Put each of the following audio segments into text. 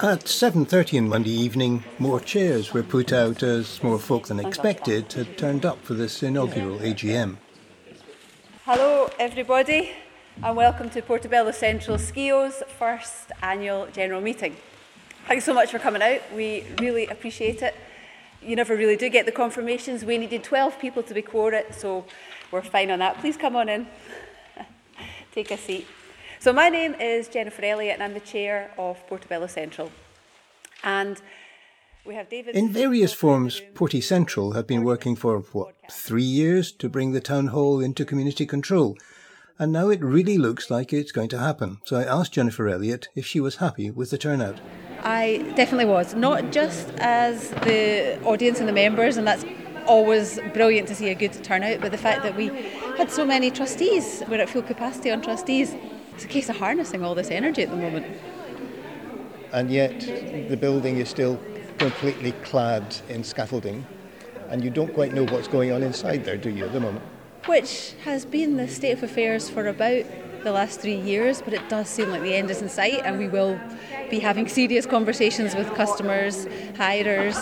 At 7.30 on Monday evening, more chairs were put out as more folk than expected had turned up for this inaugural AGM. Hello everybody and welcome to Portobello Central SCIO's first annual general meeting. Thanks so much for coming out, we really appreciate it. You never really do get the confirmations, we needed 12 people to be quorum, so we're fine on that. Please come on in, take a seat. So my name is Jennifer Elliott and I'm the chair of Portobello Central. And we have David... In various forms, Porty Central have been working for, what, three years to bring the town hall into community control. And now it really looks like it's going to happen. So I asked Jennifer Elliott if she was happy with the turnout. I definitely was, not just as the audience and the members, and that's always brilliant to see a good turnout, but the fact that we had so many trustees, we're at full capacity on trustees, it's a case of harnessing all this energy at the moment. And yet the building is still completely clad in scaffolding, and you don't quite know what's going on inside there, do you, at the moment? Which has been the state of affairs for about the last three years, but it does seem like the end is in sight, and we will be having serious conversations with customers, hirers,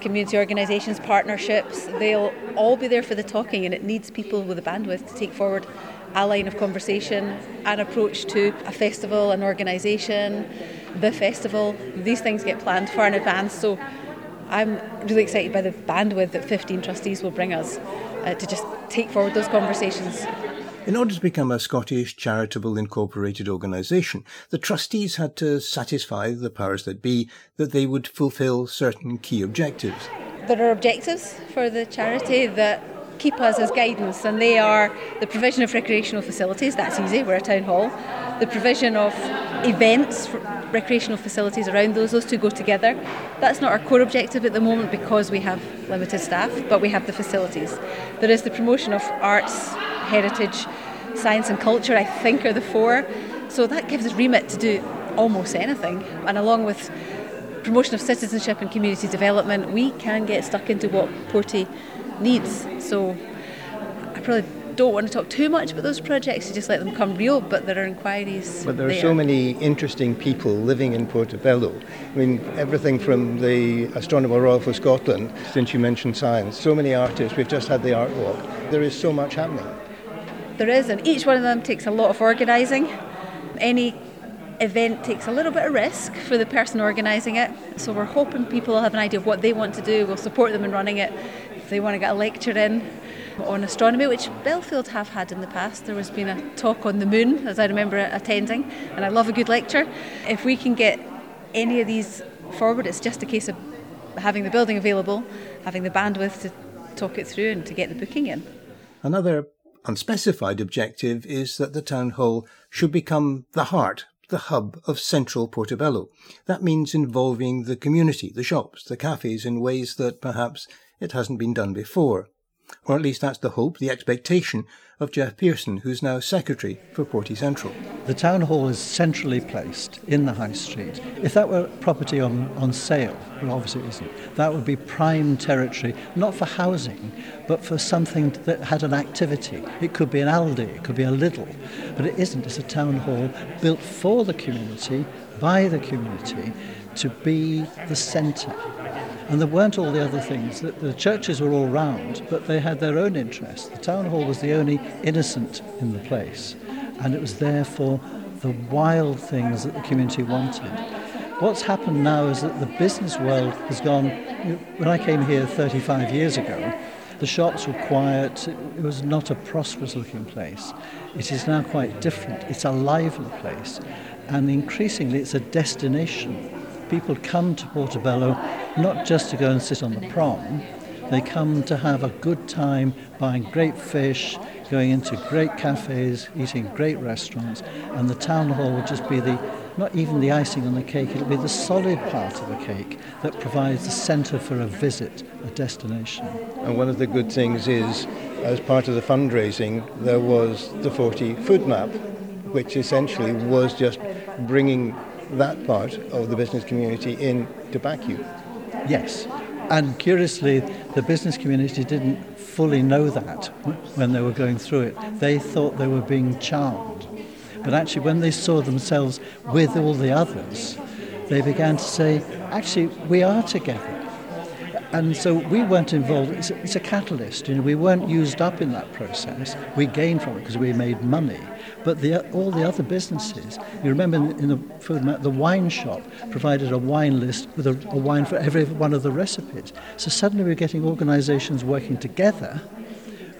community organisations, partnerships. They'll all be there for the talking, and it needs people with the bandwidth to take forward a line of conversation, an approach to a festival, an organisation, the festival. These things get planned far in advance, so I'm really excited by the bandwidth that 15 trustees will bring us uh, to just take forward those conversations. In order to become a Scottish charitable incorporated organisation, the trustees had to satisfy the powers that be that they would fulfil certain key objectives. There are objectives for the charity that keep us as guidance, and they are the provision of recreational facilities, that's easy, we're a town hall, the provision of events, recreational facilities around those, those two go together. That's not our core objective at the moment because we have limited staff, but we have the facilities. There is the promotion of arts, heritage, science, and culture, I think, are the four. So that gives us remit to do almost anything, and along with promotion of citizenship and community development, we can get stuck into what Porty needs. So I probably don't want to talk too much about those projects to just let them come real, but there are inquiries. But there are there. so many interesting people living in Portobello. I mean, everything from the Astronomer Royal for Scotland, since you mentioned science, so many artists. We've just had the art walk. There is so much happening. There is, and each one of them takes a lot of organising. Any event takes a little bit of risk for the person organising it, so we're hoping people will have an idea of what they want to do. We'll support them in running it. If they want to get a lecture in, on astronomy, which Bellfield have had in the past. There has been a talk on the moon, as I remember attending, and I love a good lecture. If we can get any of these forward, it's just a case of having the building available, having the bandwidth to talk it through and to get the booking in. Another unspecified objective is that the town hall should become the heart, the hub of central Portobello. That means involving the community, the shops, the cafes in ways that perhaps it hasn't been done before. Or at least that's the hope, the expectation of Jeff Pearson, who's now Secretary for Porty Central. The town hall is centrally placed in the high street. If that were property on, on sale, well, obviously it isn't, that would be prime territory, not for housing, but for something that had an activity. It could be an Aldi, it could be a Lidl, but it isn't. It's a town hall built for the community, by the community, to be the centre and there weren't all the other things. The, the churches were all round, but they had their own interests. The town hall was the only innocent in the place, and it was there for the wild things that the community wanted. What's happened now is that the business world has gone. When I came here 35 years ago, the shops were quiet, it was not a prosperous looking place. It is now quite different. It's a lively place, and increasingly it's a destination people come to Portobello not just to go and sit on the prom, they come to have a good time buying great fish, going into great cafes, eating great restaurants, and the town hall will just be the not even the icing on the cake, it'll be the solid part of the cake that provides the centre for a visit, a destination. And one of the good things is, as part of the fundraising, there was the Porty food map, which essentially was just bringing that part of the business community in to back you. Yes. And curiously, the business community didn't fully know that when they were going through it. They thought they were being charmed. But actually, when they saw themselves with all the others, they began to say, actually, we are together. And so we weren't involved. It's a, it's a catalyst. You know, we weren't used up in that process. We gained from it because we made money. But the, all the other businesses, you remember in, in the food map, the wine shop provided a wine list with a, a wine for every one of the recipes. So suddenly we're getting organisations working together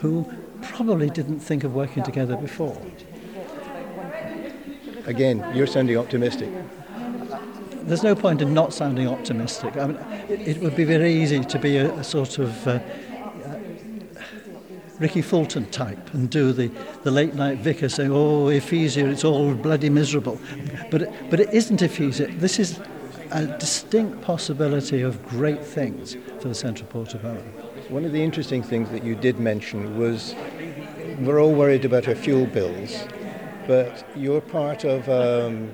who probably didn't think of working together before. Again, you're sounding optimistic. There's no point in not sounding optimistic. I mean, it, would be very easy to be a, a sort of uh, Rikki Fulton type and do the, the late night vicar saying, oh, Ephesia, it's all bloody miserable. But it, but it isn't Ephesia. This is a distinct possibility of great things for the Central Port of Portobello. One of the interesting things that you did mention was we're all worried about our fuel bills, but you're part of um,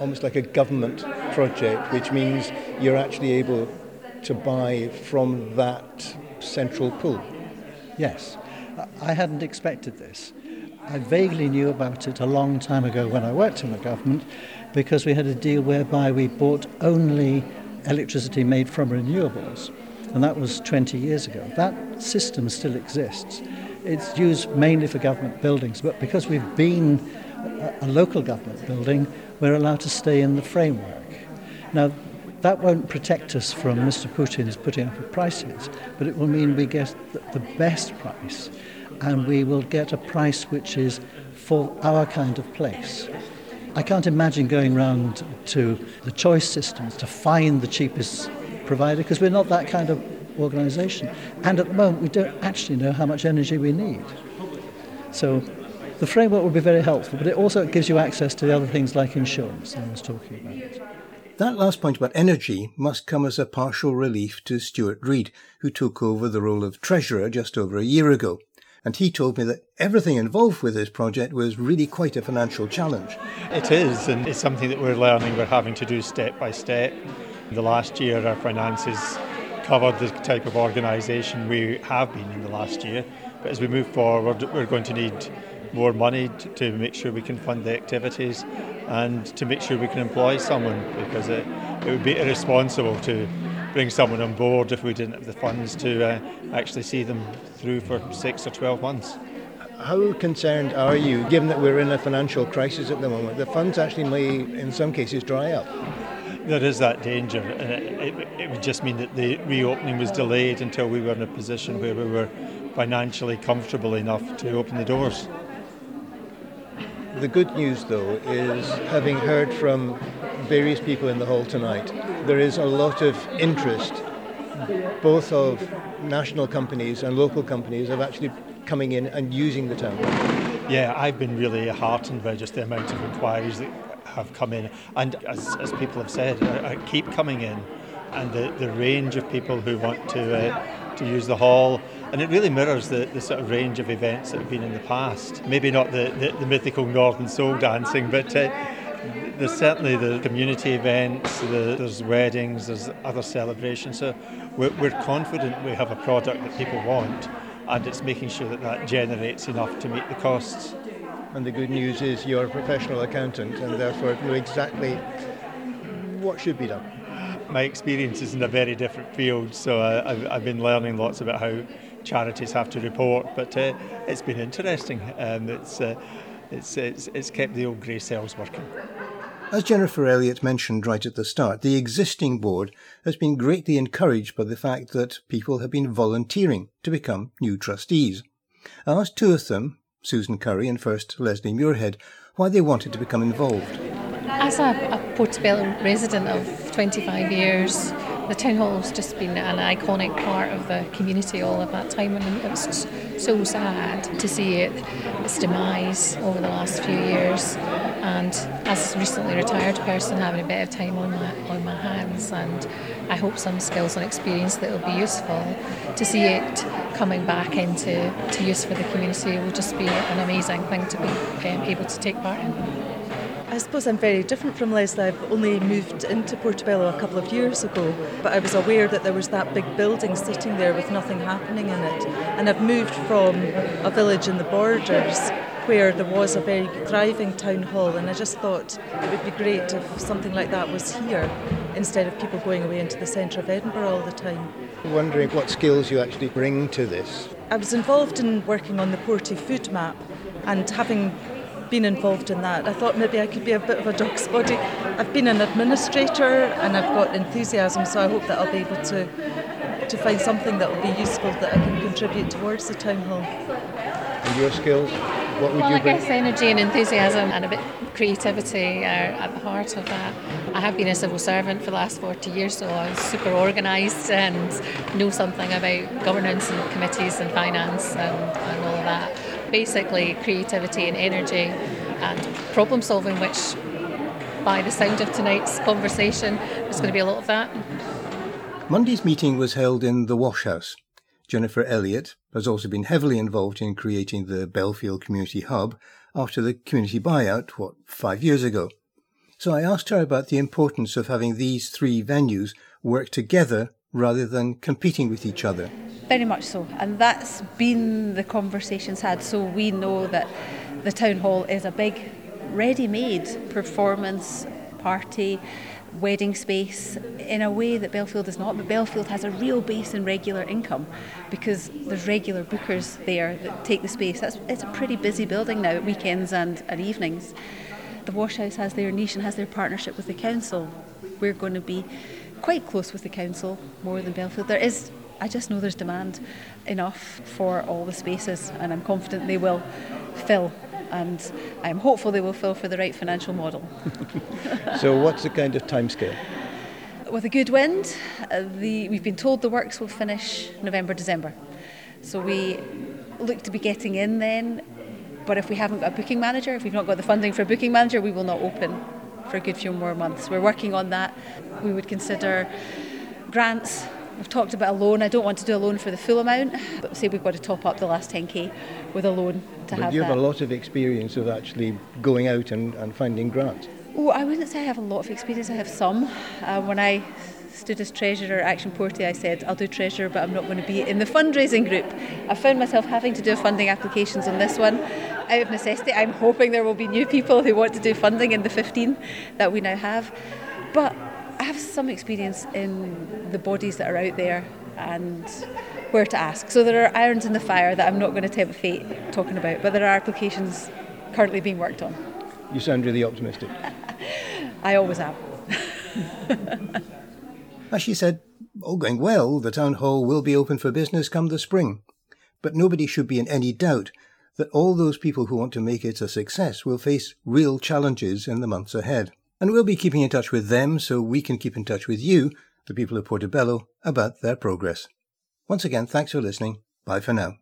almost like a government project, which means you're actually able to buy from that central pool. Yes. I hadn't expected this. I vaguely knew about it a long time ago when I worked in the government because we had a deal whereby we bought only electricity made from renewables. And that was 20 years ago. That system still exists. It's used mainly for government buildings, but because we've been a, local government building, we're allowed to stay in the framework. Now, that won't protect us from Mr. Putin's putting up prices, but it will mean we get the best price and we will get a price which is for our kind of place. I can't imagine going round to the choice systems to find the cheapest provider because we're not that kind of organisation. And at the moment, we don't actually know how much energy we need. So the framework will be very helpful, but it also gives you access to the other things like insurance I was talking about. That last point about energy must come as a partial relief to Stuart Reid, who took over the role of Treasurer just over a year ago and he told me that everything involved with this project was really quite a financial challenge. It is, and it's something that we're learning, we're having to do step by step. The last year, our finances covered the type of organisation we have been in the last year, but as we move forward, we're going to need more money to make sure we can fund the activities and to make sure we can employ someone because it, it would be irresponsible to bring someone on board if we didn't have the funds to uh, actually see them through for six or 12 months. How concerned are you, given that we're in a financial crisis at the moment? The funds actually may, in some cases, dry up. There is that danger, and it, it, it would just mean that the reopening was delayed until we were in a position where we were financially comfortable enough to open the doors. The good news, though, is having heard from various people in the hall tonight, there is a lot of interest, both of national companies and local companies, of actually coming in and using the town. Yeah, I've been really heartened by just the amount of inquiries that have come in, and as, as people have said, uh, uh keep coming in, and the, the range of people who want to uh, to use the hall and it really mirrors the, the sort of range of events that have been in the past. Maybe not the, the, the mythical Northern Soul dancing, but uh, there's certainly the community events, the, there's weddings, there's other celebrations. So we're, we're confident we have a product that people want, and it's making sure that that generates enough to meet the costs. And the good news is you're a professional accountant and therefore know exactly what should be done. My experience is in a very different field, so I, I've, I've been learning lots about how charities have to report. But uh, it's been interesting. Um, it's, uh, it's, it's, it's kept the old grey cells working. As Jennifer Elliott mentioned right at the start, the existing board has been greatly encouraged by the fact that people have been volunteering to become new trustees. I asked two of them, Susan Curry and first Leslie Muirhead, why they wanted to become involved. As a, a Portobello resident of 25 years, the town hall has just been an iconic part of the community all of that time, and it was so sad to see it its demise over the last few years. And as a recently retired person, having a bit of time on my on my hands, and I hope some skills and experience that will be useful to see it coming back into to use for the community will just be an amazing thing to be um, able to take part in. I suppose I'm very different from Leslie. I've only moved into Portobello a couple of years ago, but I was aware that there was that big building sitting there with nothing happening in it. And I've moved from a village in the borders where there was a very thriving town hall, and I just thought it would be great if something like that was here instead of people going away into the centre of Edinburgh all the time. I'm Wondering what skills you actually bring to this. I was involved in working on the Porty food map, and having been involved in that, I thought maybe I could be a bit of a dog's body. I've been an administrator and I've got enthusiasm, so I hope that I'll be able to to find something that will be useful that I can contribute towards the town hall. And your skills? What would well, you I bring? guess energy and enthusiasm and a bit creativity are at the heart of that. I have been a civil servant for the last 40 years, so I'm super organised and know something about governance and committees and finance and, and all of that. Basically, creativity and energy and problem solving, which by the sound of tonight's conversation, there's going to be a lot of that. Monday's meeting was held in the Wash House. Jennifer Elliott has also been heavily involved in creating the Bellfield Community Hub after the community buyout, what, five years ago. So I asked her about the importance of having these three venues work together rather than competing with each other. Very much so, and that's been the conversations had. So we know that the town hall is a big, ready-made performance party wedding space in a way that Bellfield is not. But Bellfield has a real base in regular income because there's regular bookers there that take the space. That's, it's a pretty busy building now at weekends and, and evenings. The Wash House has their niche and has their partnership with the council. We're going to be quite close with the council, more than Bellfield. There is, I just know there's demand enough for all the spaces, and I'm confident they will fill and I'm hopeful they will fill for the right financial model. so, what's the kind of timescale? With a good wind, uh, the, we've been told the works will finish November, December. So we look to be getting in then. But if we haven't got a booking manager, if we've not got the funding for a booking manager, we will not open for a good few more months. We're working on that. We would consider grants We've talked about a loan. I don't want to do a loan for the full amount, but say we've got to top up the last 10k with a loan to but have you have that. a lot of experience of actually going out and, and finding grants. Oh, I wouldn't say I have a lot of experience. I have some. Uh, when I stood as treasurer at Action Porty, I said I'll do treasurer, but I'm not going to be in the fundraising group. I found myself having to do funding applications on this one out of necessity. I'm hoping there will be new people who want to do funding in the 15 that we now have, but have some experience in the bodies that are out there and where to ask. So there are irons in the fire that I'm not going to tempt fate talking about, but there are applications currently being worked on. You sound really optimistic. I always am. As she said, all going well, the town hall will be open for business come the spring. But nobody should be in any doubt that all those people who want to make it a success will face real challenges in the months ahead. And we'll be keeping in touch with them so we can keep in touch with you, the people of Portobello, about their progress. Once again, thanks for listening. Bye for now.